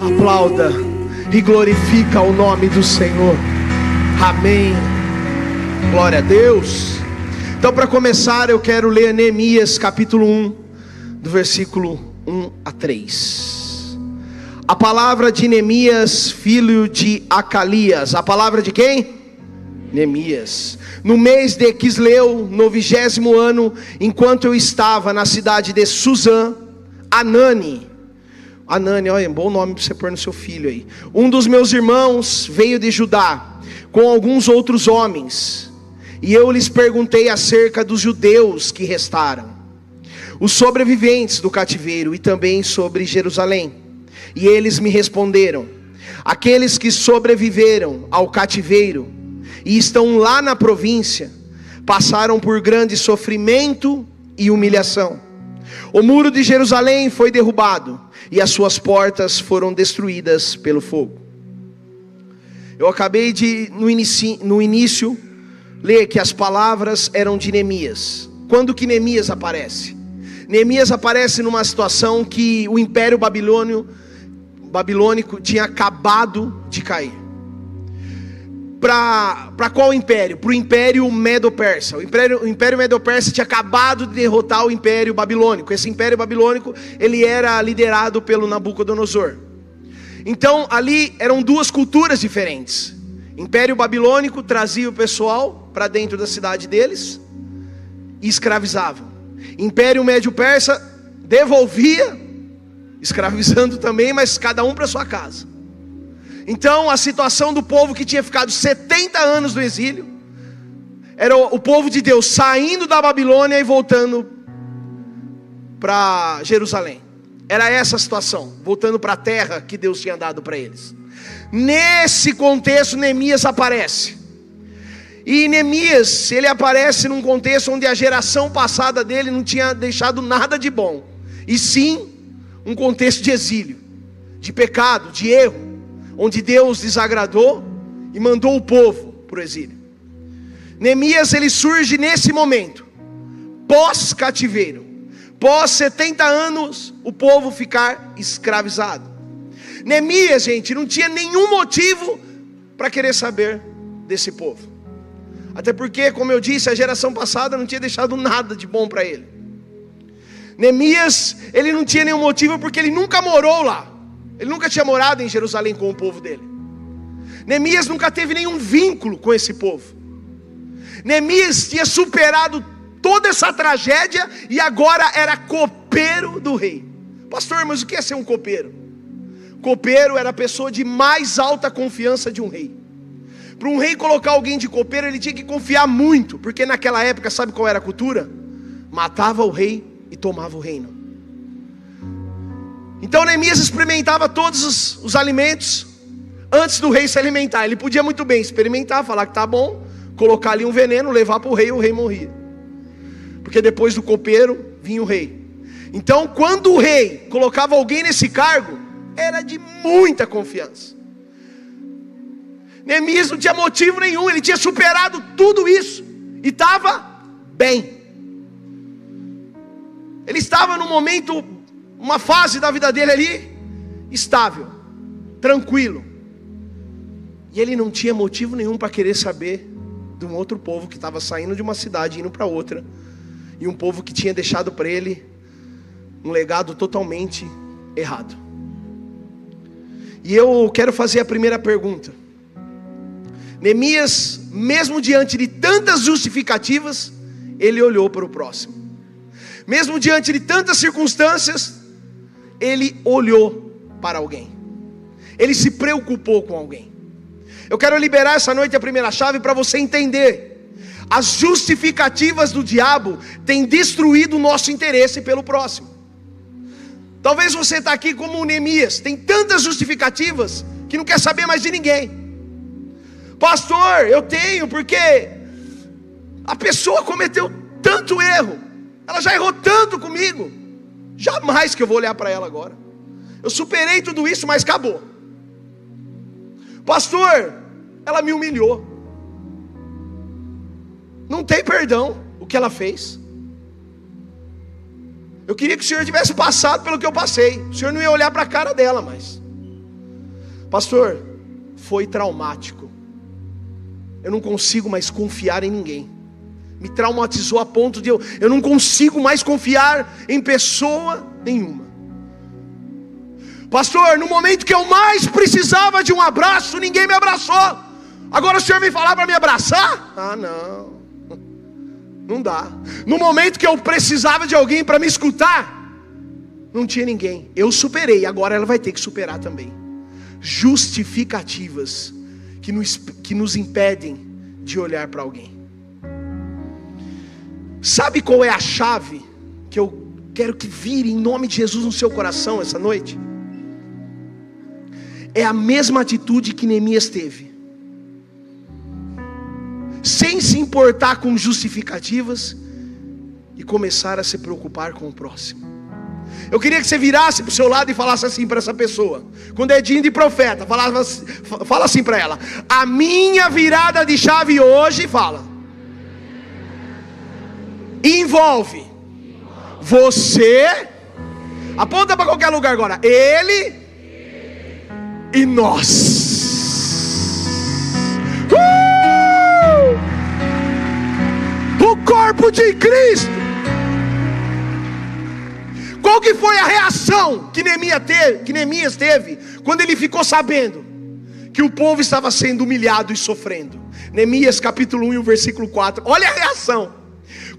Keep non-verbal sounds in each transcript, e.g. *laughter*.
Aplauda e glorifica o nome do Senhor. Amém. Glória a Deus. Então, para começar, eu quero ler Neemias capítulo 1, do versículo 1 a 3. A palavra de Neemias, filho de Acalias. A palavra de quem? Neemias. No mês de Quisleu, no vigésimo ano, enquanto eu estava na cidade de Suzã, Anani, Anani, olha, bom nome para você pôr no seu filho aí. Um dos meus irmãos veio de Judá com alguns outros homens, e eu lhes perguntei acerca dos judeus que restaram, os sobreviventes do cativeiro e também sobre Jerusalém. E eles me responderam: aqueles que sobreviveram ao cativeiro e estão lá na província, passaram por grande sofrimento e humilhação. O muro de Jerusalém foi derrubado e as suas portas foram destruídas pelo fogo. Eu acabei de, no início, no início, ler que as palavras eram de Neemias. Quando que Neemias aparece? Neemias aparece numa situação que o império babilônio, babilônico tinha acabado de cair para qual império? Para o Império Medo-Persa. O Império, o império Medo-Persa tinha acabado de derrotar o Império Babilônico. Esse Império Babilônico ele era liderado pelo Nabucodonosor. Então ali eram duas culturas diferentes. Império Babilônico trazia o pessoal para dentro da cidade deles e escravizava. Império Médio-Persa devolvia, escravizando também, mas cada um para sua casa. Então, a situação do povo que tinha ficado 70 anos no exílio, era o povo de Deus saindo da Babilônia e voltando para Jerusalém. Era essa a situação, voltando para a terra que Deus tinha dado para eles. Nesse contexto, Neemias aparece. E Neemias, ele aparece num contexto onde a geração passada dele não tinha deixado nada de bom, e sim um contexto de exílio, de pecado, de erro onde Deus desagradou e mandou o povo para o exílio. Neemias ele surge nesse momento, pós cativeiro, pós 70 anos, o povo ficar escravizado. Neemias, gente, não tinha nenhum motivo para querer saber desse povo. Até porque, como eu disse, a geração passada não tinha deixado nada de bom para ele. Neemias, ele não tinha nenhum motivo porque ele nunca morou lá. Ele nunca tinha morado em Jerusalém com o povo dele. Neemias nunca teve nenhum vínculo com esse povo. Neemias tinha superado toda essa tragédia e agora era copeiro do rei. Pastor, mas o que é ser um copeiro? Copeiro era a pessoa de mais alta confiança de um rei. Para um rei colocar alguém de copeiro, ele tinha que confiar muito, porque naquela época, sabe qual era a cultura? Matava o rei e tomava o reino. Então Neemias experimentava todos os, os, alimentos antes do rei se alimentar. Ele podia muito bem experimentar, falar que tá bom, colocar ali um veneno, levar para o rei, o rei morria. Porque depois do copeiro vinha o rei. Então, quando o rei colocava alguém nesse cargo, era de muita confiança. Neemias não tinha motivo nenhum, ele tinha superado tudo isso e estava bem. Ele estava num momento uma fase da vida dele ali estável, tranquilo. E ele não tinha motivo nenhum para querer saber de um outro povo que estava saindo de uma cidade indo para outra, e um povo que tinha deixado para ele um legado totalmente errado. E eu quero fazer a primeira pergunta. Neemias, mesmo diante de tantas justificativas, ele olhou para o próximo. Mesmo diante de tantas circunstâncias, ele olhou para alguém, ele se preocupou com alguém. Eu quero liberar essa noite a primeira chave para você entender. As justificativas do diabo têm destruído o nosso interesse pelo próximo. Talvez você está aqui como Neemias, tem tantas justificativas que não quer saber mais de ninguém. Pastor, eu tenho, porque a pessoa cometeu tanto erro, ela já errou tanto comigo. Jamais que eu vou olhar para ela agora. Eu superei tudo isso, mas acabou. Pastor, ela me humilhou. Não tem perdão o que ela fez. Eu queria que o Senhor tivesse passado pelo que eu passei. O Senhor não ia olhar para a cara dela mais. Pastor, foi traumático. Eu não consigo mais confiar em ninguém. Me traumatizou a ponto de eu, eu não consigo mais confiar em pessoa nenhuma. Pastor, no momento que eu mais precisava de um abraço, ninguém me abraçou. Agora o senhor vem falar para me abraçar? Ah, não. *laughs* Não dá. No momento que eu precisava de alguém para me escutar, não tinha ninguém. Eu superei, agora ela vai ter que superar também. Justificativas que nos, que nos impedem de olhar para alguém. Sabe qual é a chave que eu quero que vire em nome de Jesus no seu coração essa noite? É a mesma atitude que Neemias teve, sem se importar com justificativas e começar a se preocupar com o próximo. Eu queria que você virasse para o seu lado e falasse assim para essa pessoa. Com dedinho de profeta, falava, fala assim para ela: A minha virada de chave hoje, fala, envolve você. Aponta para qualquer lugar agora. Ele e nós. Uh! O corpo de Cristo. Qual que foi a reação que Neemias teve, que teve quando ele ficou sabendo que o povo estava sendo humilhado e sofrendo? Neemias capítulo 1, versículo 4. Olha a reação.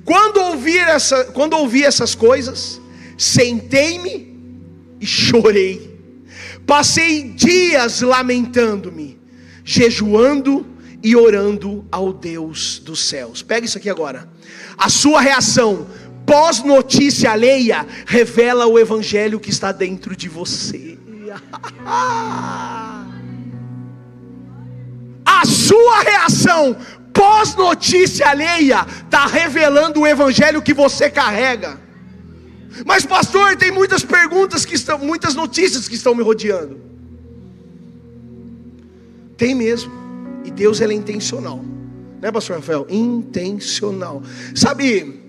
Quando ouvi, essa, quando ouvi essas coisas, sentei-me e chorei. Passei dias lamentando-me, jejuando e orando ao Deus dos céus. Pega isso aqui agora. A sua reação pós-notícia alheia revela o evangelho que está dentro de você. *laughs* A sua reação pós-notícia alheia está revelando o evangelho que você carrega. Mas pastor, tem muitas perguntas que estão, muitas notícias que estão me rodeando. Tem mesmo. E Deus ele é intencional. Né, pastor Rafael? Intencional. Sabe,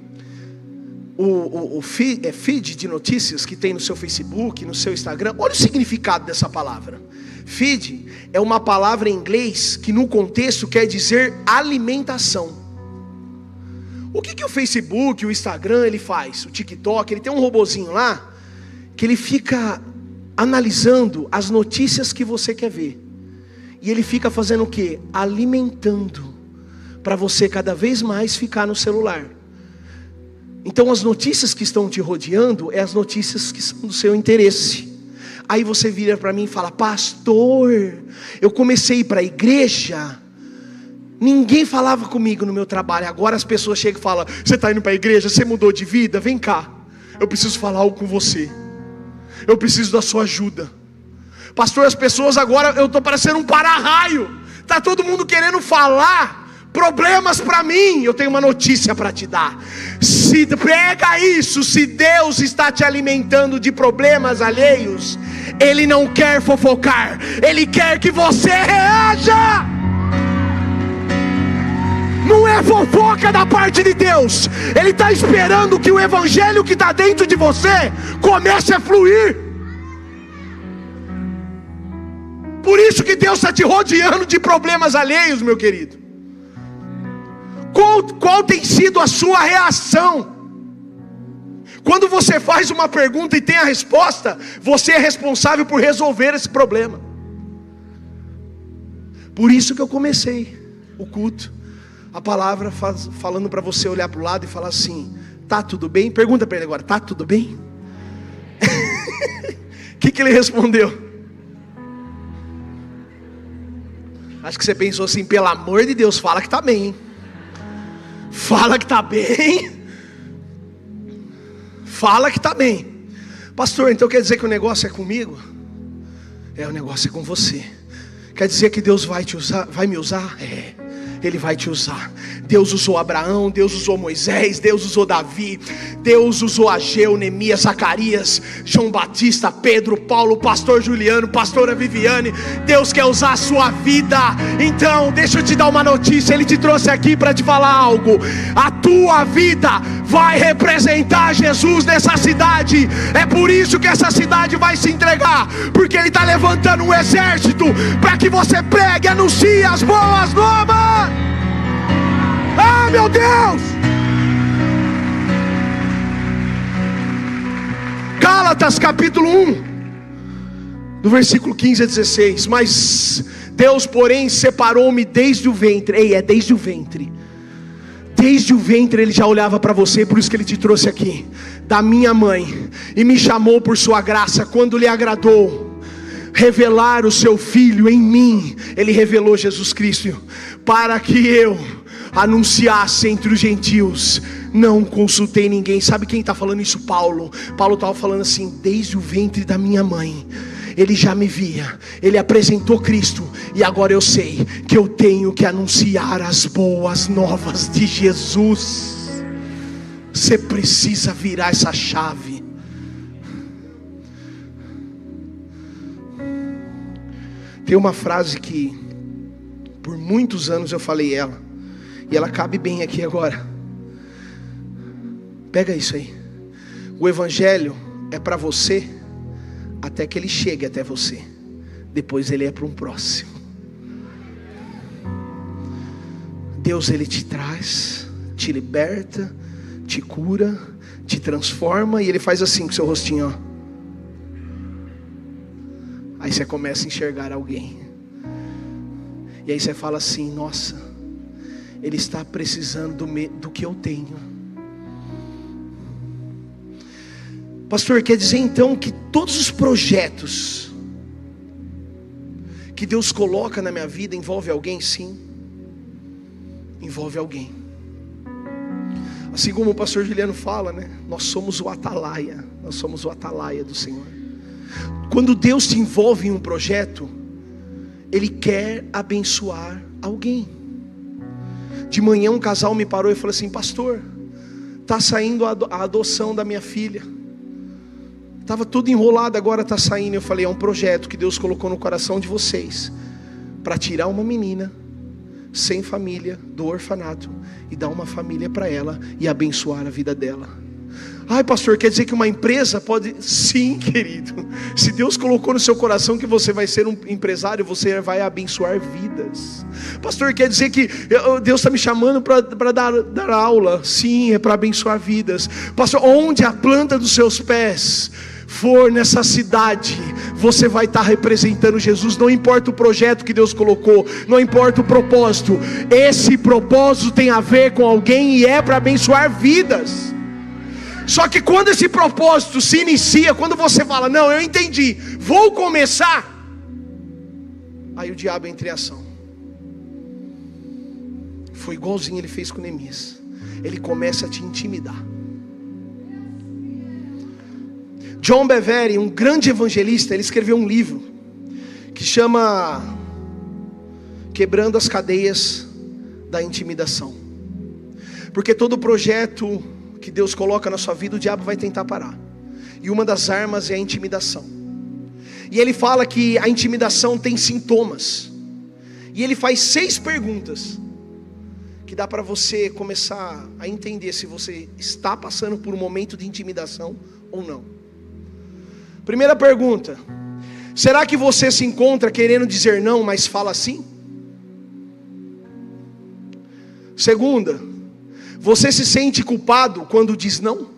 o, o, o feed, é, feed de notícias que tem no seu Facebook, no seu Instagram, olha o significado dessa palavra. Feed é uma palavra em inglês que no contexto quer dizer alimentação. O que, que o Facebook, o Instagram ele faz? O TikTok, ele tem um robozinho lá que ele fica analisando as notícias que você quer ver. E ele fica fazendo o que? Alimentando para você cada vez mais ficar no celular. Então as notícias que estão te rodeando é as notícias que são do seu interesse. Aí você vira para mim e fala: "Pastor, eu comecei para a igreja, ninguém falava comigo no meu trabalho. Agora as pessoas chegam e falam: "Você está indo para a igreja? Você mudou de vida? Vem cá. Eu preciso falar algo com você. Eu preciso da sua ajuda." Pastor, as pessoas agora eu estou parecendo um para-raio. Tá todo mundo querendo falar problemas para mim, eu tenho uma notícia para te dar. Se pega isso, se Deus está te alimentando de problemas alheios, Ele não quer fofocar, Ele quer que você reaja. Não é fofoca da parte de Deus, Ele está esperando que o Evangelho que está dentro de você comece a fluir. Por isso que Deus está te rodeando de problemas alheios, meu querido. Qual, qual tem sido a sua reação? Quando você faz uma pergunta e tem a resposta, você é responsável por resolver esse problema. Por isso que eu comecei o culto, a palavra faz, falando para você olhar para o lado e falar assim: tá tudo bem? Pergunta para ele agora: tá tudo bem? O *laughs* que, que ele respondeu? Acho que você pensou assim: pelo amor de Deus, fala que está bem. Hein? Fala que está bem. Fala que está bem. Pastor, então quer dizer que o negócio é comigo? É, o negócio é com você. Quer dizer que Deus vai te usar, vai me usar? É. Ele vai te usar. Deus usou Abraão, Deus usou Moisés, Deus usou Davi, Deus usou Ageu, Neemias, Zacarias, João Batista, Pedro, Paulo, pastor Juliano, pastora Viviane. Deus quer usar a sua vida. Então, deixa eu te dar uma notícia. Ele te trouxe aqui para te falar algo. A tua vida vai representar Jesus nessa cidade. É por isso que essa cidade vai se entregar, porque Ele está levantando um exército para que você pregue, anuncie as boas novas. Ah, meu Deus! Gálatas capítulo 1, do versículo 15 a 16. Mas Deus, porém, separou-me desde o ventre. Ei, é desde o ventre. Desde o ventre ele já olhava para você, por isso que ele te trouxe aqui, da minha mãe, e me chamou por sua graça, quando lhe agradou revelar o seu filho em mim, ele revelou Jesus Cristo, para que eu anunciasse entre os gentios. Não consultei ninguém. Sabe quem está falando isso? Paulo. Paulo estava falando assim: desde o ventre da minha mãe. Ele já me via, ele apresentou Cristo, e agora eu sei que eu tenho que anunciar as boas novas de Jesus. Você precisa virar essa chave. Tem uma frase que por muitos anos eu falei ela. E ela cabe bem aqui agora. Pega isso aí. O evangelho é para você até que ele chegue até você. Depois ele é para um próximo. Deus ele te traz, te liberta, te cura, te transforma e ele faz assim com seu rostinho, ó. Aí você começa a enxergar alguém. E aí você fala assim: "Nossa, ele está precisando do, que eu tenho. Pastor, quer dizer então que todos os projetos que Deus coloca na minha vida envolve alguém? Sim, envolve alguém. Assim como o pastor Juliano fala, né? Nós somos o atalaia, nós somos o atalaia do Senhor. Quando Deus te envolve em um projeto, Ele quer abençoar alguém. De manhã um casal me parou e falou assim: Pastor, está saindo a adoção da minha filha. Estava tudo enrolado, agora está saindo. Eu falei: É um projeto que Deus colocou no coração de vocês para tirar uma menina sem família do orfanato e dar uma família para ela e abençoar a vida dela. Ai, pastor, quer dizer que uma empresa pode. Sim, *laughs* querido. Se Deus colocou no seu coração que você vai ser um empresário, você vai abençoar vidas. Pastor, quer dizer que Deus está me chamando para dar, dar aula? Sim, é para abençoar vidas. Pastor, onde a planta dos seus pés for nessa cidade, você vai estar representando Jesus. Não importa o projeto que Deus colocou, não importa o propósito, esse propósito tem a ver com alguém e é para abençoar vidas. Só que quando esse propósito se inicia, quando você fala, não, eu entendi, vou começar, aí o diabo entra em ação. Foi igualzinho ele fez com Neemias. Ele começa a te intimidar. John Bevere, um grande evangelista, ele escreveu um livro que chama Quebrando as Cadeias da Intimidação. Porque todo projeto que Deus coloca na sua vida, o diabo vai tentar parar. E uma das armas é a intimidação. E ele fala que a intimidação tem sintomas. E ele faz seis perguntas que dá para você começar a entender se você está passando por um momento de intimidação ou não. Primeira pergunta: será que você se encontra querendo dizer não, mas fala sim? Segunda, você se sente culpado quando diz não?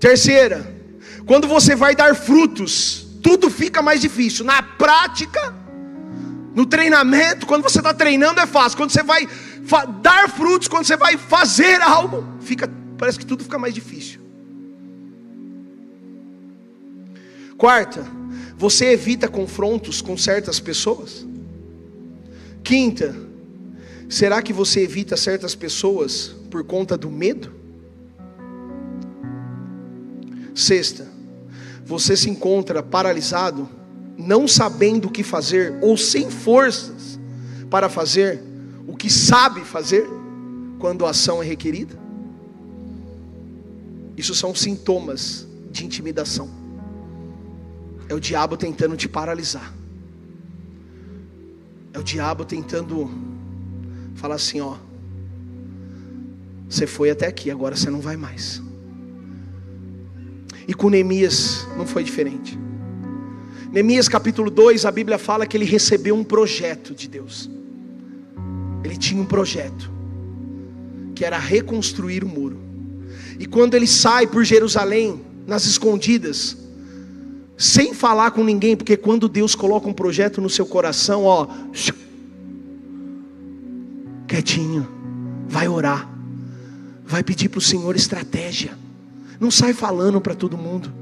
Terceira, quando você vai dar frutos, tudo fica mais difícil. Na prática, no treinamento, quando você está treinando é fácil. Quando você vai dar frutos, quando você vai fazer algo, fica, parece que tudo fica mais difícil. Quarta, você evita confrontos com certas pessoas. Quinta, Será que você evita certas pessoas por conta do medo? Sexta, você se encontra paralisado, não sabendo o que fazer ou sem forças para fazer, o que sabe fazer quando a ação é requerida? Isso são sintomas de intimidação. É o diabo tentando te paralisar. É o diabo tentando falar assim, ó, você foi até aqui, agora você não vai mais. E com Neemias não foi diferente. Neemias capítulo 2, a Bíblia fala que ele recebeu um projeto de Deus. Ele tinha um projeto, que era reconstruir o muro. E quando ele sai por Jerusalém, nas escondidas, sem falar com ninguém, porque quando Deus coloca um projeto no seu coração, ó, quietinho, vai orar, vai pedir para o Senhor estratégia, não sai falando para todo mundo,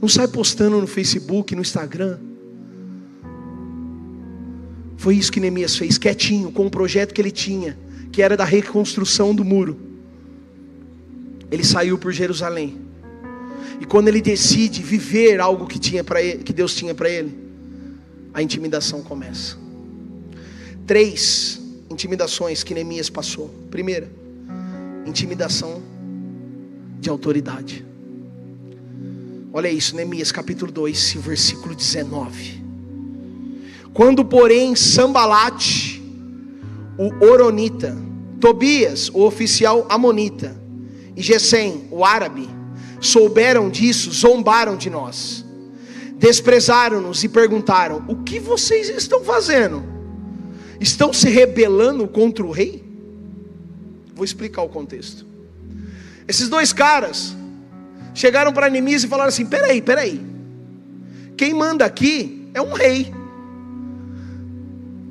não sai postando no Facebook, no Instagram. Foi isso que Neemias fez, quietinho, com o projeto que ele tinha, que era da reconstrução do muro. Ele saiu por Jerusalém. E quando ele decide viver algo que, tinha ele, que Deus tinha para ele, a intimidação começa. Três intimidações que Neemias passou. Primeira, intimidação de autoridade. Olha isso, Neemias capítulo 2, versículo 19. Quando, porém, Sambalate, o Oronita, Tobias, o oficial Amonita, e Gesem, o árabe, souberam disso, zombaram de nós, desprezaram-nos e perguntaram: O que vocês estão fazendo? Estão se rebelando contra o rei? Vou explicar o contexto. Esses dois caras chegaram para Neemias e falaram assim: peraí, peraí. Quem manda aqui é um rei.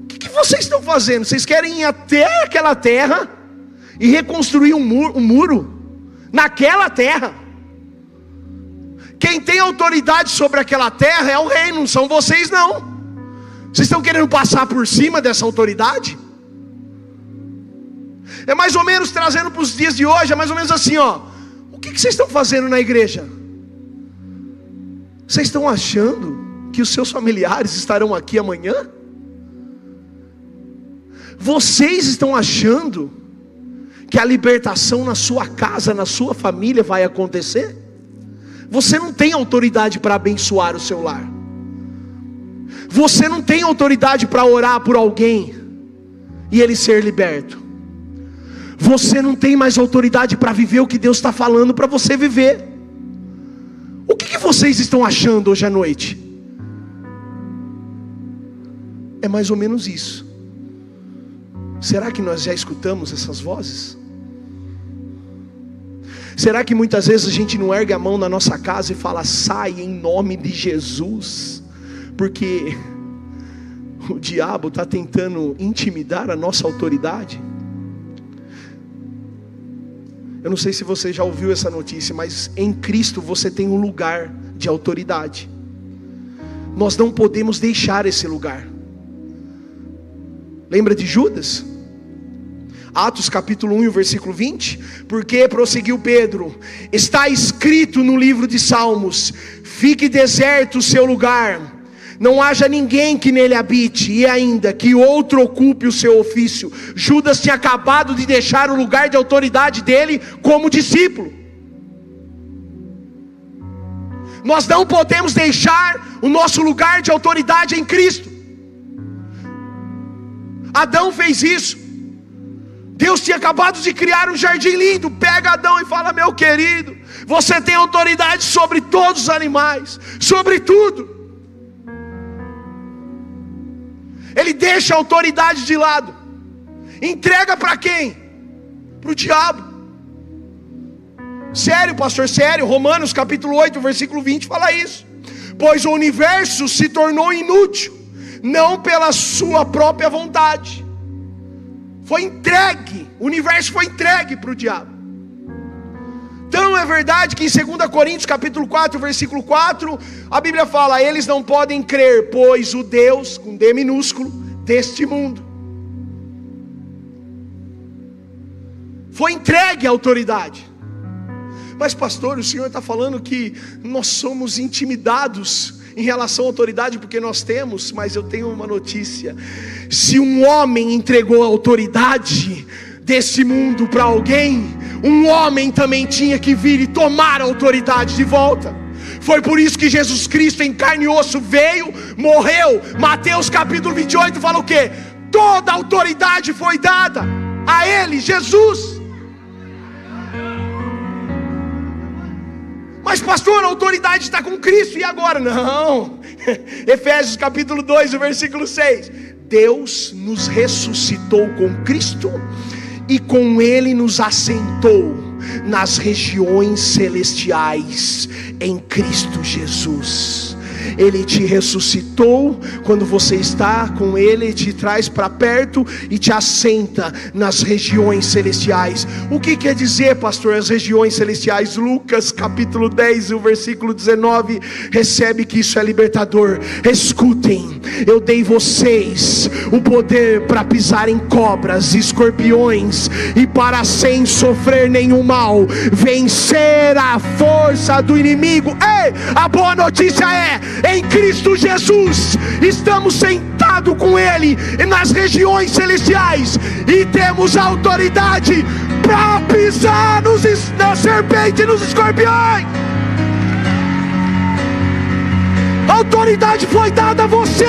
O que, que, vocês estão fazendo? Vocês querem ir até aquela terra e reconstruir um muro, um muro naquela terra? Quem tem autoridade sobre aquela terra é o rei, não são vocês não. Vocês estão querendo passar por cima dessa autoridade? É mais ou menos trazendo para os dias de hoje, é mais ou menos assim, ó. O que, que vocês estão fazendo na igreja? Vocês estão achando que os seus familiares estarão aqui amanhã? Vocês estão achando que a libertação na sua casa, na sua família vai acontecer? Você não tem autoridade para abençoar o seu lar. Você não tem autoridade para orar por alguém e ele ser liberto. Você não tem mais autoridade para viver o que Deus está falando para você viver. O que, que vocês estão achando hoje à noite? É mais ou menos isso. Será que nós já escutamos essas vozes? Será que muitas vezes a gente não ergue a mão na nossa casa e fala, sai em nome de Jesus? Porque o diabo está tentando intimidar a nossa autoridade. Eu não sei se você já ouviu essa notícia, mas em Cristo você tem um lugar de autoridade. Nós não podemos deixar esse lugar. Lembra de Judas? Atos capítulo 1, versículo 20. Porque prosseguiu Pedro: Está escrito no livro de Salmos: Fique deserto o seu lugar não haja ninguém que nele habite, e ainda que outro ocupe o seu ofício. Judas tinha acabado de deixar o lugar de autoridade dele como discípulo. Nós não podemos deixar o nosso lugar de autoridade em Cristo. Adão fez isso. Deus tinha acabado de criar um jardim lindo. Pega Adão e fala: Meu querido, você tem autoridade sobre todos os animais, sobre tudo. Ele deixa a autoridade de lado. Entrega para quem? Para o diabo. Sério, pastor, sério. Romanos capítulo 8, versículo 20 fala isso. Pois o universo se tornou inútil, não pela sua própria vontade. Foi entregue, o universo foi entregue para o diabo. Então é verdade que em 2 Coríntios capítulo 4, versículo 4, a Bíblia fala: "Eles não podem crer, pois o Deus com D minúsculo deste mundo foi entregue à autoridade". Mas pastor, o Senhor está falando que nós somos intimidados em relação à autoridade, porque nós temos, mas eu tenho uma notícia: se um homem entregou a autoridade desse mundo para alguém, um homem também tinha que vir e tomar a autoridade de volta. Foi por isso que Jesus Cristo em carne e osso veio, morreu. Mateus capítulo 28 fala o que? Toda autoridade foi dada a Ele, Jesus. Mas, pastor, a autoridade está com Cristo, e agora? Não. *laughs* Efésios capítulo 2, o versículo 6. Deus nos ressuscitou com Cristo e com Ele nos assentou nas regiões celestiais em Cristo Jesus. Ele te ressuscitou, quando você está com Ele, te traz para perto e te assenta nas regiões celestiais. O que quer dizer, pastor, as regiões celestiais? Lucas capítulo 10, o versículo 19, recebe que isso é libertador. Escutem, eu dei vocês o poder para pisar em cobras, escorpiões e para sem sofrer nenhum mal, vencer a força do inimigo. Ei, a boa notícia é: em Cristo Jesus, estamos sentados com Ele nas regiões celestiais e temos autoridade para pisar nos, na serpente e nos escorpiões. A autoridade foi dada a você.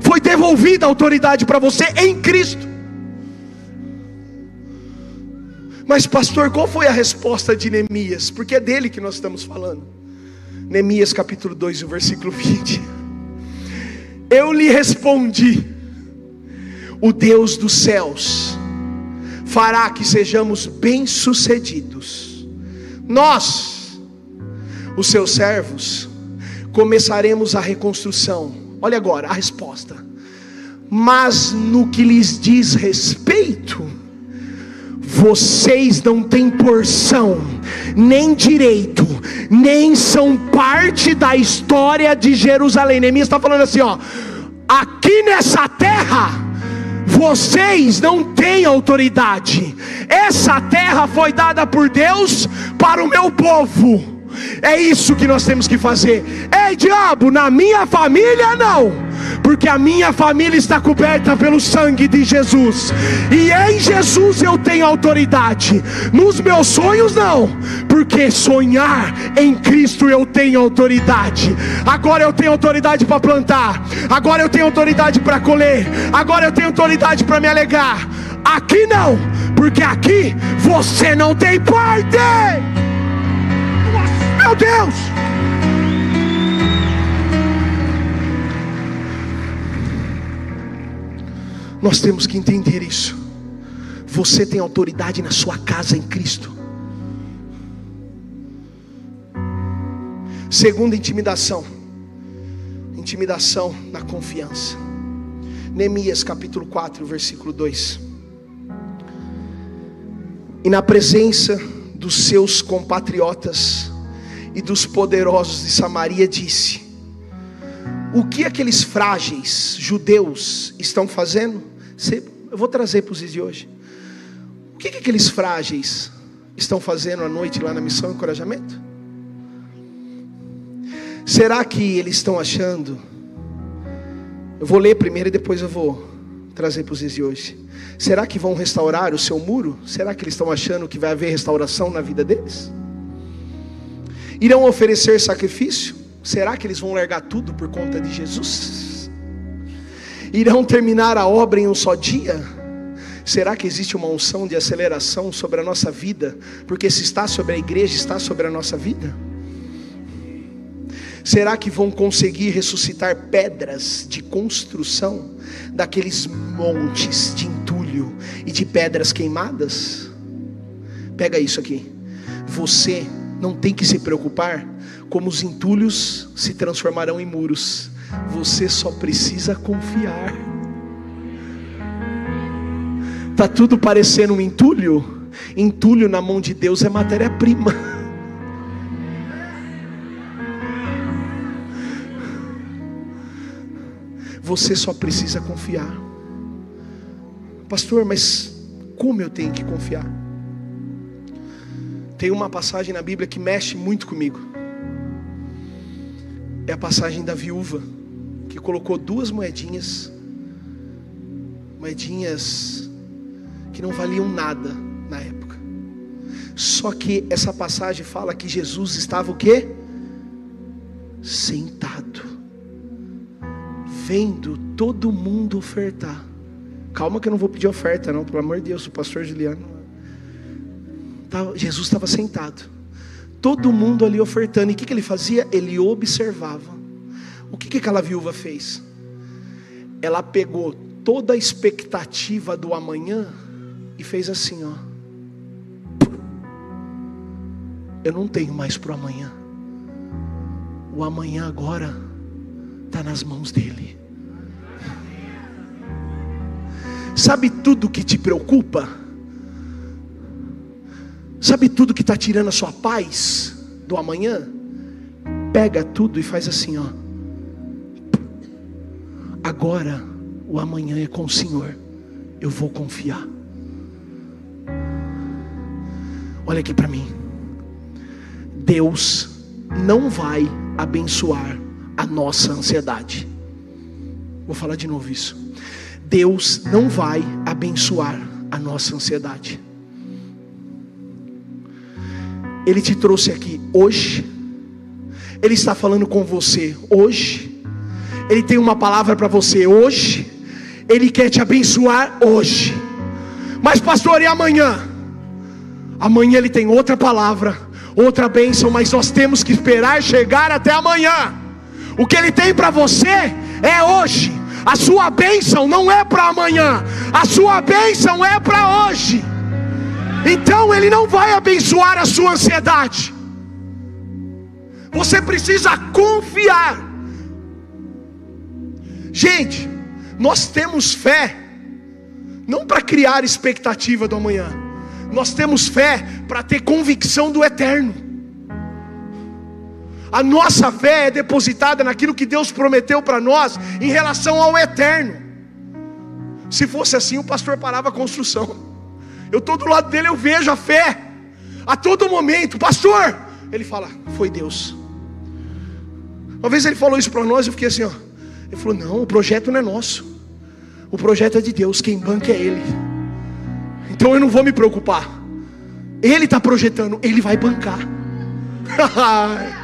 Foi devolvida a autoridade para você em Cristo. Mas, pastor, qual foi a resposta de Neemias? Porque é dele que nós estamos falando. Neemias capítulo 2, o versículo 20. Eu lhe respondi: O Deus dos céus fará que sejamos bem-sucedidos. Nós, os seus servos, começaremos a reconstrução. Olha agora a resposta. Mas no que lhes diz respeito, vocês não têm porção, nem direito, nem são parte da história de Jerusalém. Neemias está falando assim: ó, aqui nessa terra, vocês não têm autoridade, essa terra foi dada por Deus para o meu povo. É isso que nós temos que fazer. Ei, diabo, na minha família não porque a minha família está coberta pelo sangue de Jesus, e em Jesus eu tenho autoridade, nos meus sonhos não, porque sonhar em Cristo eu tenho autoridade. Agora eu tenho autoridade para plantar, agora eu tenho autoridade para colher, agora eu tenho autoridade para me alegar. Aqui não, porque aqui você não tem parte. Meu Deus! Nós temos que entender isso. Você tem autoridade na sua casa em Cristo. Segunda intimidação. Intimidação na confiança. Neemias capítulo 4, versículo 2. E na presença dos seus compatriotas e dos poderosos de Samaria disse: o que aqueles frágeis judeus estão fazendo? Eu vou trazer para os dias de hoje. O que aqueles frágeis estão fazendo à noite lá na missão encorajamento? Será que eles estão achando? Eu vou ler primeiro e depois eu vou trazer para os dias de hoje. Será que vão restaurar o seu muro? Será que eles estão achando que vai haver restauração na vida deles? Irão oferecer sacrifício? Será que eles vão largar tudo por conta de Jesus? Irão terminar a obra em um só dia? Será que existe uma unção de aceleração sobre a nossa vida? Porque se está sobre a igreja, está sobre a nossa vida? Será que vão conseguir ressuscitar pedras de construção daqueles montes de entulho e de pedras queimadas? Pega isso aqui. Você não tem que se preocupar como os entulhos se transformarão em muros. Você só precisa confiar. Tá tudo parecendo um entulho? Entulho na mão de Deus é matéria-prima. Você só precisa confiar. Pastor, mas como eu tenho que confiar? Tem uma passagem na Bíblia que mexe muito comigo. É a passagem da viúva que colocou duas moedinhas, moedinhas que não valiam nada na época. Só que essa passagem fala que Jesus estava o quê? Sentado, vendo todo mundo ofertar. Calma que eu não vou pedir oferta, não, pelo amor de Deus, o pastor Juliano Jesus estava sentado, todo mundo ali ofertando, e o que, que ele fazia? Ele observava. O que, que aquela viúva fez? Ela pegou toda a expectativa do amanhã e fez assim, ó. Eu não tenho mais para o amanhã. O amanhã agora está nas mãos dele. Sabe tudo que te preocupa? Sabe tudo que está tirando a sua paz do amanhã? Pega tudo e faz assim, ó. Agora o amanhã é com o Senhor. Eu vou confiar. Olha aqui para mim. Deus não vai abençoar a nossa ansiedade. Vou falar de novo isso. Deus não vai abençoar a nossa ansiedade. Ele te trouxe aqui hoje. Ele está falando com você hoje. Ele tem uma palavra para você hoje. Ele quer te abençoar hoje. Mas, pastor, e amanhã? Amanhã ele tem outra palavra, outra bênção, mas nós temos que esperar chegar até amanhã. O que ele tem para você é hoje. A sua bênção não é para amanhã, a sua bênção é para hoje. Então Ele não vai abençoar a sua ansiedade. Você precisa confiar. Gente, nós temos fé, não para criar expectativa do amanhã, nós temos fé para ter convicção do eterno. A nossa fé é depositada naquilo que Deus prometeu para nós em relação ao eterno. Se fosse assim, o pastor parava a construção. Eu estou do lado dele, eu vejo a fé. A todo momento, pastor, ele fala, foi Deus. Uma vez ele falou isso para nós, eu fiquei assim, ó. Ele falou, não, o projeto não é nosso. O projeto é de Deus, quem banca é Ele. Então eu não vou me preocupar. Ele está projetando, Ele vai bancar. *laughs*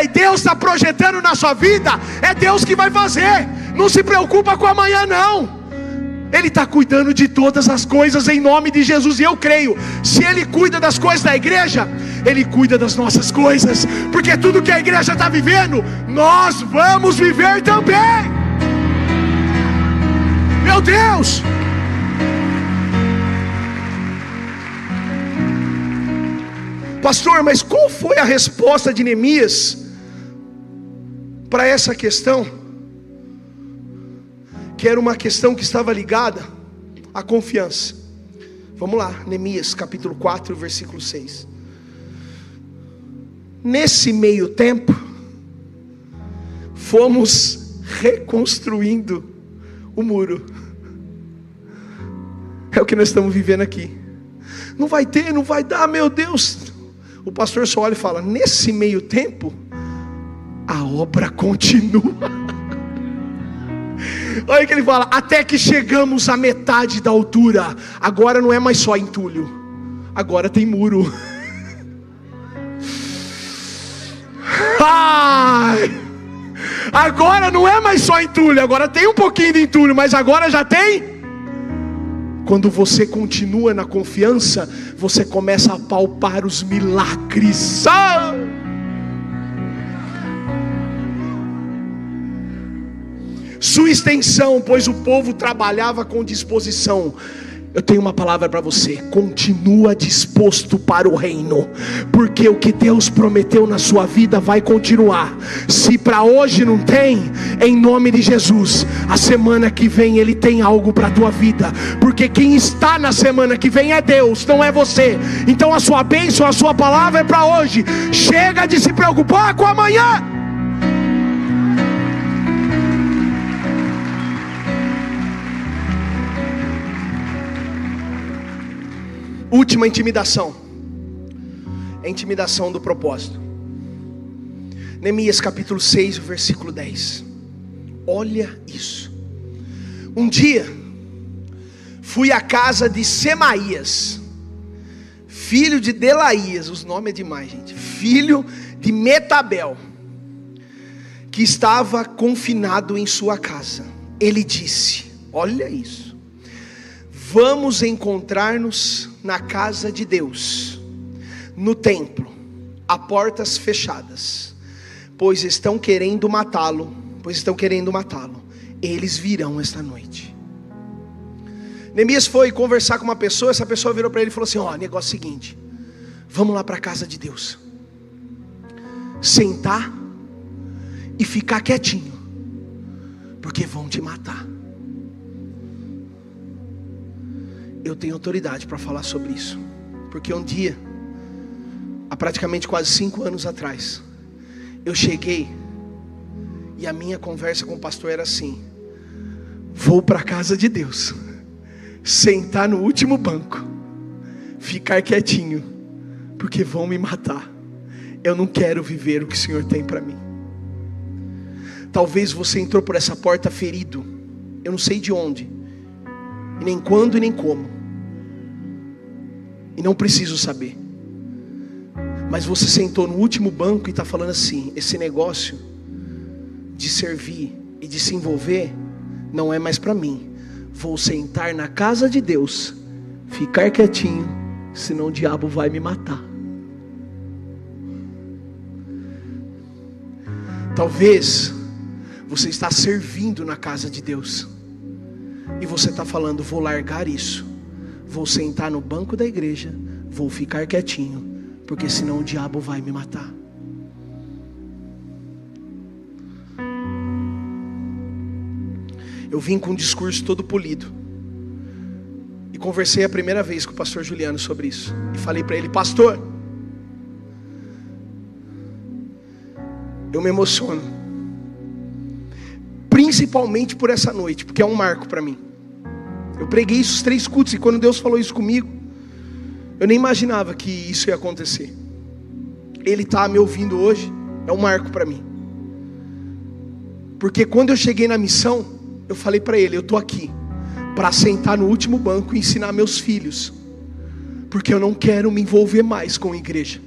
Ei, Deus está projetando na sua vida, é Deus que vai fazer. Não se preocupa com amanhã, não. Ele está cuidando de todas as coisas em nome de Jesus, e eu creio. Se Ele cuida das coisas da igreja, Ele cuida das nossas coisas, porque tudo que a igreja está vivendo, nós vamos viver também. Meu Deus! Pastor, mas qual foi a resposta de Neemias para essa questão? Que era uma questão que estava ligada à confiança. Vamos lá, Neemias capítulo 4, versículo 6. Nesse meio tempo, fomos reconstruindo o muro. É o que nós estamos vivendo aqui. Não vai ter, não vai dar, meu Deus. O pastor só olha e fala: nesse meio tempo, a obra continua. Olha que ele fala: até que chegamos à metade da altura. Agora não é mais só entulho, agora tem muro. *laughs* Ai, agora não é mais só entulho, agora tem um pouquinho de entulho, mas agora já tem. Quando você continua na confiança, você começa a palpar os milagres. Ah! Sua extensão, pois o povo trabalhava com disposição. Eu tenho uma palavra para você: continua disposto para o reino, porque o que Deus prometeu na sua vida vai continuar. Se para hoje não tem, em nome de Jesus, a semana que vem Ele tem algo para a tua vida, porque quem está na semana que vem é Deus, não é você. Então a sua bênção, a sua palavra é para hoje. Chega de se preocupar com amanhã. Última intimidação. é a intimidação do propósito. Neemias capítulo 6, versículo 10. Olha isso. Um dia, fui à casa de Semaías, filho de Delaías, os nomes é demais, gente. Filho de Metabel, que estava confinado em sua casa. Ele disse: Olha isso. Vamos encontrar-nos na casa de Deus, no templo, a portas fechadas, pois estão querendo matá-lo, pois estão querendo matá-lo. Eles virão esta noite. Neemias foi conversar com uma pessoa, essa pessoa virou para ele e falou assim: Ó, oh, negócio é seguinte, vamos lá para a casa de Deus, sentar e ficar quietinho, porque vão te matar. Eu tenho autoridade para falar sobre isso, porque um dia, há praticamente quase cinco anos atrás, eu cheguei e a minha conversa com o pastor era assim: vou para a casa de Deus sentar no último banco, ficar quietinho, porque vão me matar. Eu não quero viver o que o Senhor tem para mim. Talvez você entrou por essa porta ferido, eu não sei de onde, e nem quando e nem como, e não preciso saber. Mas você sentou no último banco e está falando assim: esse negócio de servir e de se envolver não é mais para mim Vou sentar na casa de Deus, ficar quietinho, senão o diabo vai me matar. Talvez você está servindo na casa de Deus e você está falando: vou largar isso, vou sentar no banco da igreja, vou ficar quietinho, porque senão o diabo vai me matar. eu vim com um discurso todo polido. E conversei a primeira vez com o pastor Juliano sobre isso. E falei para ele, pastor, eu me emociono. Principalmente por essa noite, porque é um marco para mim. Eu preguei isso os três cultos e quando Deus falou isso comigo, eu nem imaginava que isso ia acontecer. Ele está me ouvindo hoje, é um marco para mim. Porque quando eu cheguei na missão, eu falei para ele: eu estou aqui para sentar no último banco e ensinar meus filhos, porque eu não quero me envolver mais com a igreja.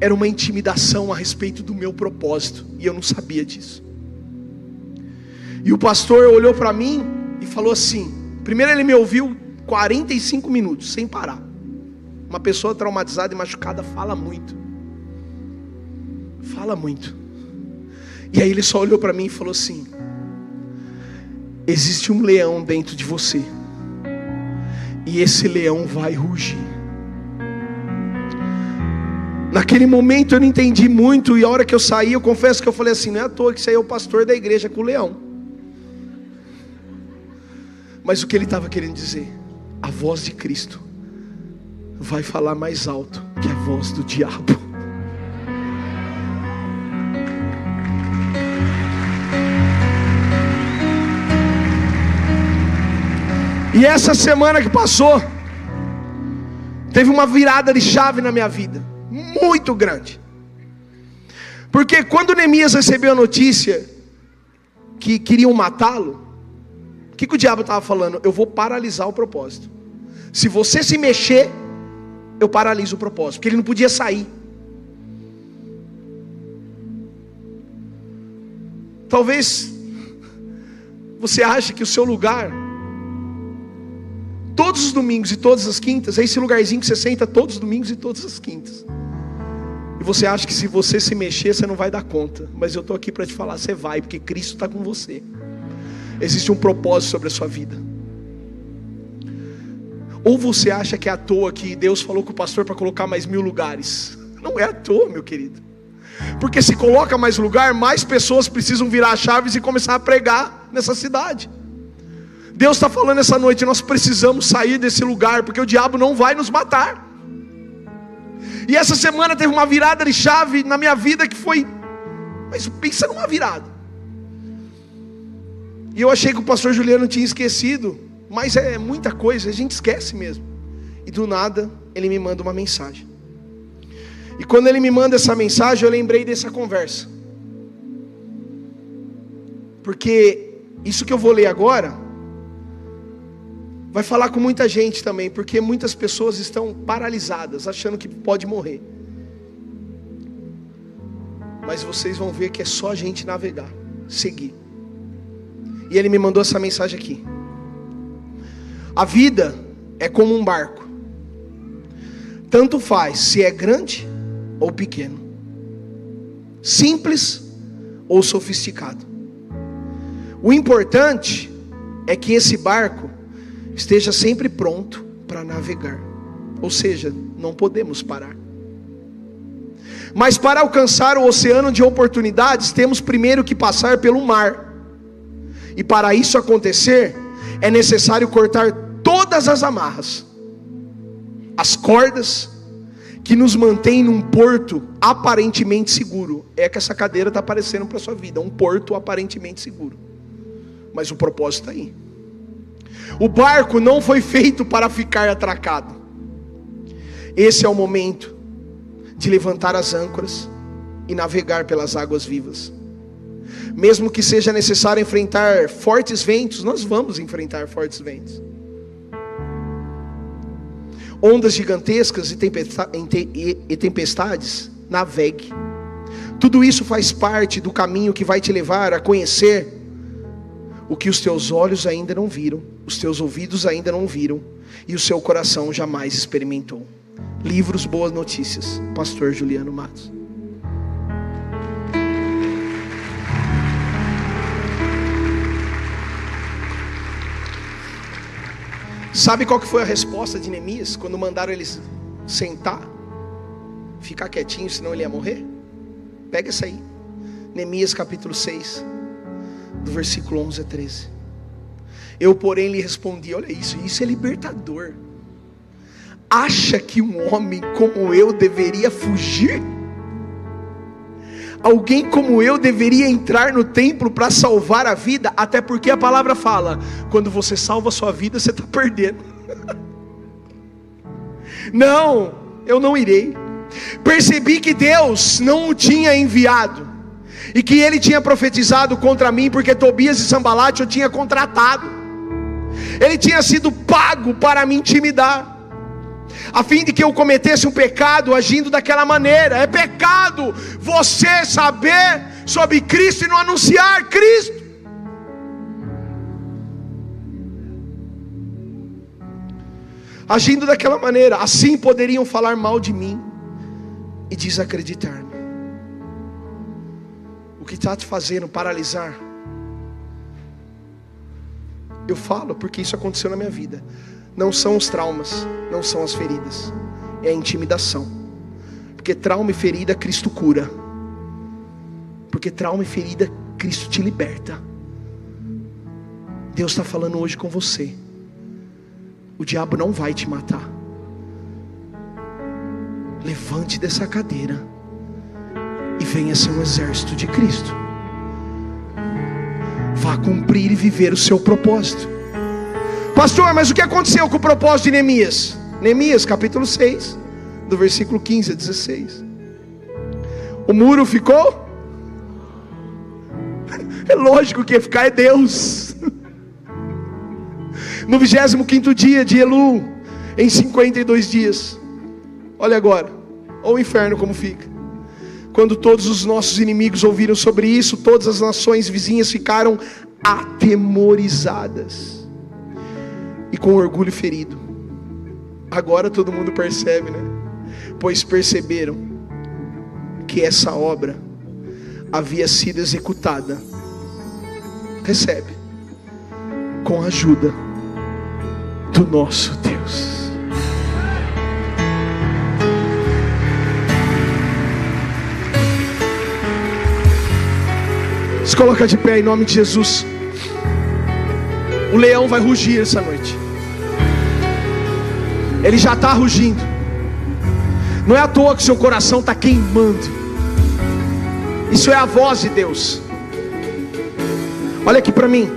Era uma intimidação a respeito do meu propósito, e eu não sabia disso. E o pastor olhou para mim e falou assim: primeiro ele me ouviu 45 minutos, sem parar. Uma pessoa traumatizada e machucada fala muito. Fala muito. E aí ele só olhou para mim e falou assim: Existe um leão dentro de você, e esse leão vai rugir. Naquele momento eu não entendi muito, e a hora que eu saí, eu confesso que eu falei assim: não é à toa que saiu o pastor da igreja com o leão. Mas o que ele estava querendo dizer? A voz de Cristo vai falar mais alto que a voz do diabo. E essa semana que passou, teve uma virada de chave na minha vida, muito grande. Porque quando Neemias recebeu a notícia que queriam matá-lo, que, que o diabo estava falando? Eu vou paralisar o propósito. Se você se mexer, eu paraliso o propósito, porque ele não podia sair. Talvez você ache que o seu lugar todos os domingos e todas as quintas, é esse lugarzinho que você senta todos os domingos e todas as quintas. E você acha que se você se mexer, você não vai dar conta. Mas eu estou aqui para te falar, você vai, porque Cristo está com você. Existe um propósito sobre a sua vida. Ou você acha que é à toa que Deus falou com o pastor para colocar mais mil lugares. Não é à toa, meu querido. Porque se coloca mais lugar, mais pessoas precisam virar chaves e começar a pregar nessa cidade. Deus está falando essa noite, nós precisamos sair desse lugar, porque o diabo não vai nos matar. E essa semana teve uma virada de chave na minha vida que foi, mas pensa numa virada. E eu achei que o pastor Juliano tinha esquecido, mas é muita coisa, a gente esquece mesmo. e do nada ele me manda uma mensagem. E quando ele me manda essa mensagem, eu lembrei dessa conversa. Porque isso que eu vou ler agora vai falar com muita gente também, porque muitas pessoas estão paralisadas, achando que pode morrer. Mas vocês vão ver que é só a gente navegar, seguir. E ele me mandou essa mensagem aqui. A vida é como um barco. Tanto faz se é grande ou pequeno, simples ou sofisticado. O importante é que esse barco esteja sempre pronto para navegar. Ou seja, não podemos parar. Mas para alcançar o oceano de oportunidades, temos primeiro que passar pelo mar. E para isso acontecer, é necessário cortar todas as amarras, as cordas que nos mantêm num porto aparentemente seguro. É que essa cadeira está aparecendo para a sua vida, um porto aparentemente seguro mas o propósito está aí. O barco não foi feito para ficar atracado. Esse é o momento de levantar as âncoras e navegar pelas águas vivas. Mesmo que seja necessário enfrentar fortes ventos, nós vamos enfrentar fortes ventos. Ondas gigantescas e tempestades, navegue. Tudo isso faz parte do caminho que vai te levar a conhecer o que os teus olhos ainda não viram, os teus ouvidos ainda não viram e o seu coração jamais experimentou. Livros Boas Notícias, Pastor Juliano Matos. Sabe qual que foi a resposta de Neemias quando mandaram eles sentar, ficar quietinho, senão ele ia morrer? Pega essa aí. Neemias capítulo 6 do versículo 11 a 13. Eu, porém, lhe respondi: Olha isso, isso é libertador. Acha que um homem como eu deveria fugir? Alguém como eu deveria entrar no templo para salvar a vida? Até porque a palavra fala: quando você salva a sua vida, você está perdendo. *laughs* não, eu não irei. Percebi que Deus não o tinha enviado e que ele tinha profetizado contra mim, porque Tobias e Sambalate eu tinha contratado, ele tinha sido pago para me intimidar, a fim de que eu cometesse um pecado agindo daquela maneira. É pecado você saber sobre Cristo e não anunciar Cristo. Agindo daquela maneira, assim poderiam falar mal de mim e desacreditar-me que está te fazendo paralisar? Eu falo porque isso aconteceu na minha vida. Não são os traumas, não são as feridas, é a intimidação. Porque trauma e ferida Cristo cura. Porque trauma e ferida Cristo te liberta. Deus está falando hoje com você. O diabo não vai te matar. Levante dessa cadeira e venha ser um exército de Cristo. Vá cumprir e viver o seu propósito. Pastor, mas o que aconteceu com o propósito de Neemias? Neemias capítulo 6, do versículo 15 a 16. O muro ficou? *laughs* É lógico que ia ficar é Deus. *laughs* No 25 dia de Elu, em 52 dias. Olha agora, olha o inferno como fica. Quando todos os nossos inimigos ouviram sobre isso, todas as nações vizinhas ficaram atemorizadas com orgulho ferido. Agora todo mundo percebe, né? Pois perceberam que essa obra havia sido executada. Recebe com a ajuda do nosso Deus. Se coloca de pé em nome de Jesus. O leão vai rugir essa noite. Ele já está rugindo. Não é à toa que seu coração está queimando. Isso é a voz de Deus. Olha aqui para mim.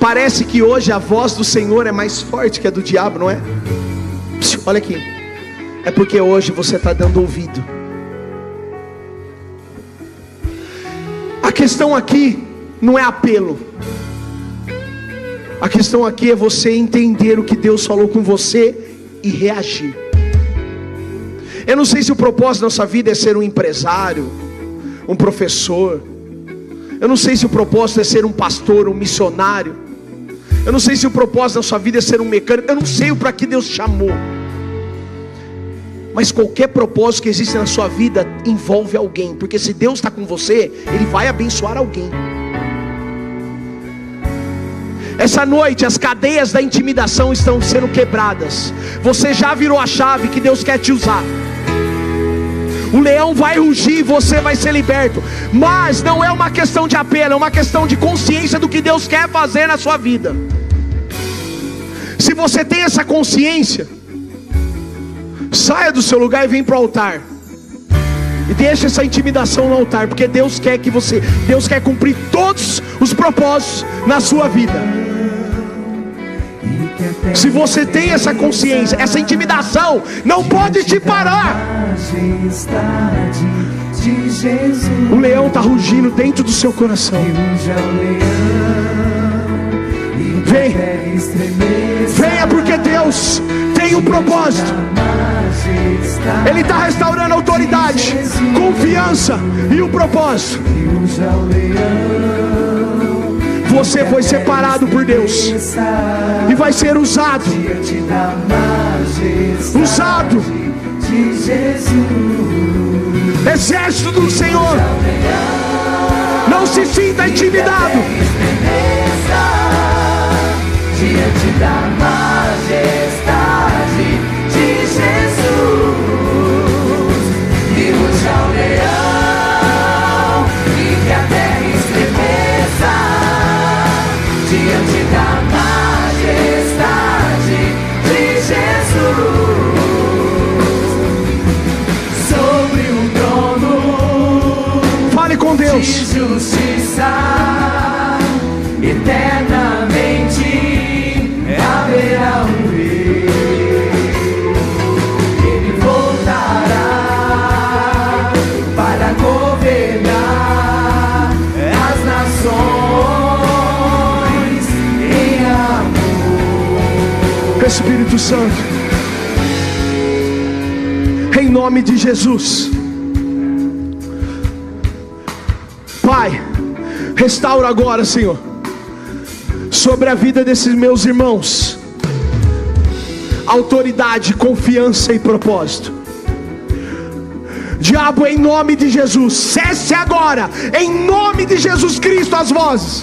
Parece que hoje a voz do Senhor é mais forte que a do diabo, não é? Olha aqui, é porque hoje você está dando ouvido. A questão aqui não é apelo, a questão aqui é você entender o que Deus falou com você e reagir. Eu não sei se o propósito da nossa vida é ser um empresário, um professor. Eu não sei se o propósito é ser um pastor, um missionário. Eu não sei se o propósito da sua vida é ser um mecânico. Eu não sei o para que Deus chamou. Mas qualquer propósito que existe na sua vida envolve alguém, porque se Deus está com você, Ele vai abençoar alguém. Essa noite as cadeias da intimidação estão sendo quebradas. Você já virou a chave que Deus quer te usar. O leão vai rugir, você vai ser liberto. Mas não é uma questão de apelo, é uma questão de consciência do que Deus quer fazer na sua vida. Se você tem essa consciência, saia do seu lugar e vem para o altar. E deixa essa intimidação no altar, porque Deus quer que você, Deus quer cumprir todos os propósitos na sua vida. Se você tem essa consciência, essa intimidação, não pode te parar. O leão está rugindo dentro do seu coração. Vem, venha porque Deus tem um propósito. Ele está restaurando autoridade, confiança e o propósito. Você foi separado por Deus e vai ser usado. Usado. Exército do Senhor. Não se sinta intimidado. Diante da majestade Deus. De justiça eternamente haverá um rei. Ele voltará para governar as nações em amor. Espírito Santo, em nome de Jesus. Restaura agora, Senhor, sobre a vida desses meus irmãos, autoridade, confiança e propósito. Diabo, em nome de Jesus, cesse agora, em nome de Jesus Cristo, as vozes.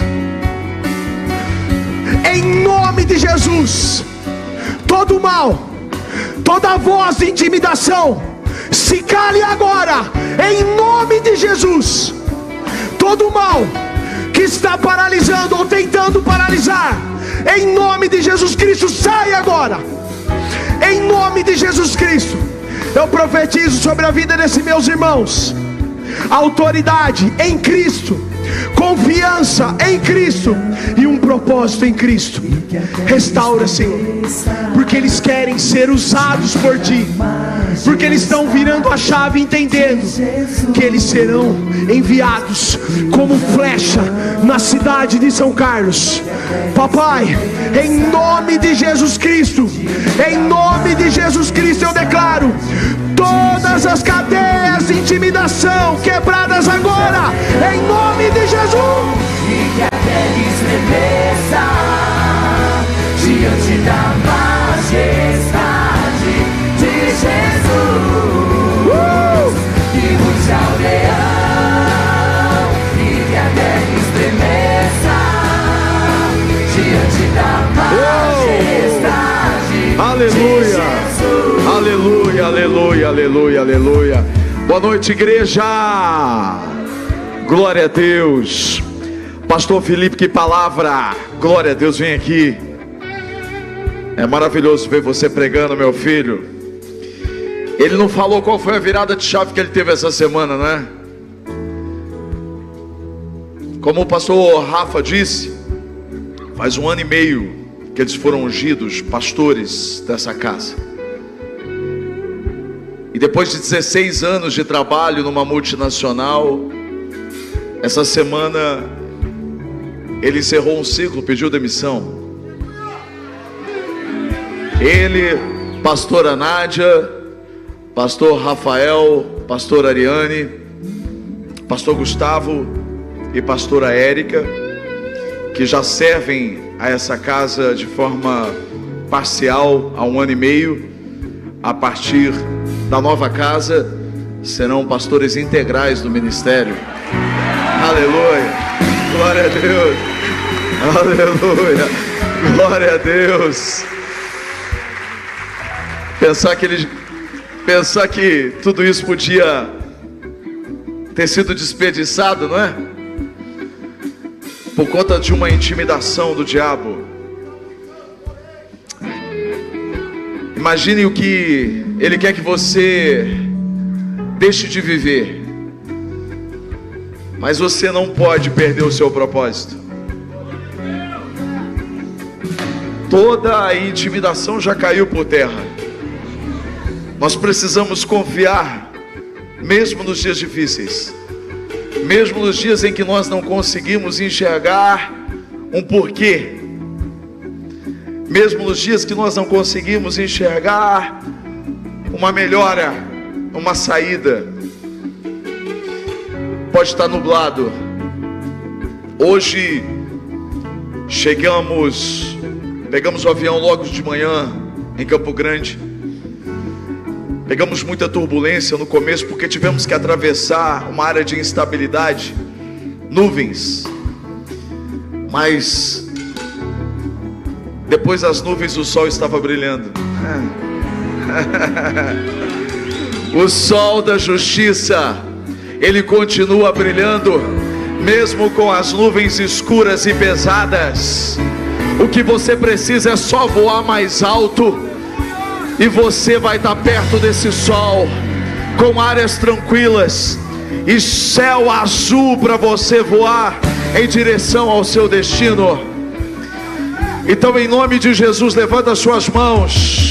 Em nome de Jesus, todo mal, toda voz de intimidação, se cale agora, em nome de Jesus todo mal está paralisando ou tentando paralisar, em nome de Jesus Cristo, sai agora. Em nome de Jesus Cristo, eu profetizo sobre a vida desses meus irmãos. Autoridade em Cristo, confiança em Cristo e um propósito em Cristo. Restaura, Senhor, porque eles querem ser usados por Ti, porque eles estão virando a chave, entendendo que eles serão enviados como flecha na cidade de São Carlos. Papai, em nome de Jesus Cristo, em nome de Jesus Cristo, eu declaro todas as cadeias de intimidação quebradas agora, em nome de Jesus. E que a terra estremeça diante da majestade de Jesus. Uh! E ruge ao leão, e que a terra estremeça diante da majestade. Oh! Aleluia. Aleluia, aleluia, aleluia, aleluia. Boa noite, igreja. Glória a Deus. Pastor Felipe, que palavra. Glória a Deus, vem aqui. É maravilhoso ver você pregando, meu filho. Ele não falou qual foi a virada de chave que ele teve essa semana, não é? Como o pastor Rafa disse, Faz um ano e meio que eles foram ungidos pastores dessa casa. E depois de 16 anos de trabalho numa multinacional, essa semana ele encerrou um ciclo, pediu demissão. Ele, pastora Nádia, pastor Rafael, pastor Ariane, pastor Gustavo e pastora Érica, que já servem a essa casa de forma parcial há um ano e meio, a partir da nova casa, serão pastores integrais do ministério. Aleluia. Glória a Deus. Aleluia. Glória a Deus. Pensar que ele pensar que tudo isso podia ter sido desperdiçado, não é? Por conta de uma intimidação do diabo. Imagine o que ele quer que você deixe de viver mas você não pode perder o seu propósito. Toda a intimidação já caiu por terra. Nós precisamos confiar, mesmo nos dias difíceis, mesmo nos dias em que nós não conseguimos enxergar um porquê, mesmo nos dias que nós não conseguimos enxergar uma melhora, uma saída pode estar nublado. Hoje chegamos, pegamos o avião logo de manhã em Campo Grande. Pegamos muita turbulência no começo porque tivemos que atravessar uma área de instabilidade, nuvens. Mas depois das nuvens o sol estava brilhando. *laughs* o sol da justiça ele continua brilhando, mesmo com as nuvens escuras e pesadas. O que você precisa é só voar mais alto, e você vai estar perto desse sol, com áreas tranquilas e céu azul para você voar em direção ao seu destino. Então, em nome de Jesus, levanta as suas mãos.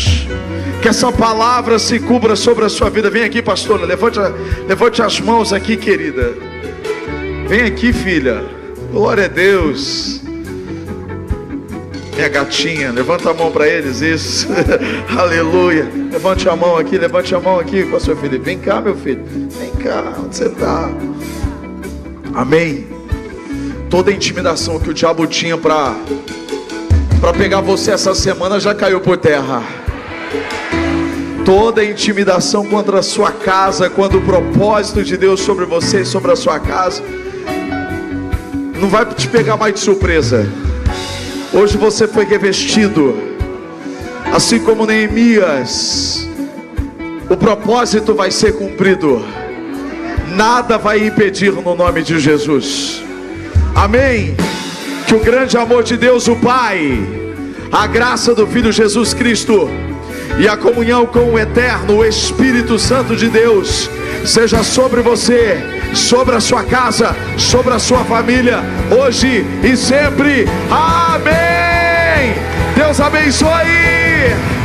Que essa palavra se cubra sobre a sua vida. Vem aqui, pastora. Levante, levante as mãos aqui, querida. Vem aqui, filha. Glória a Deus. Minha gatinha, levanta a mão para eles, isso. *laughs* Aleluia. Levante a mão aqui, levante a mão aqui, pastor Felipe. Vem cá, meu filho. Vem cá, onde você está? Amém. Toda a intimidação que o diabo tinha para para pegar você essa semana já caiu por terra toda intimidação contra a sua casa, quando o propósito de Deus sobre você e sobre a sua casa não vai te pegar mais de surpresa. Hoje você foi revestido, assim como Neemias. O propósito vai ser cumprido. Nada vai impedir no nome de Jesus. Amém. Que o grande amor de Deus, o Pai, a graça do Filho Jesus Cristo e a comunhão com o eterno, o Espírito Santo de Deus, seja sobre você, sobre a sua casa, sobre a sua família, hoje e sempre. Amém. Deus abençoe.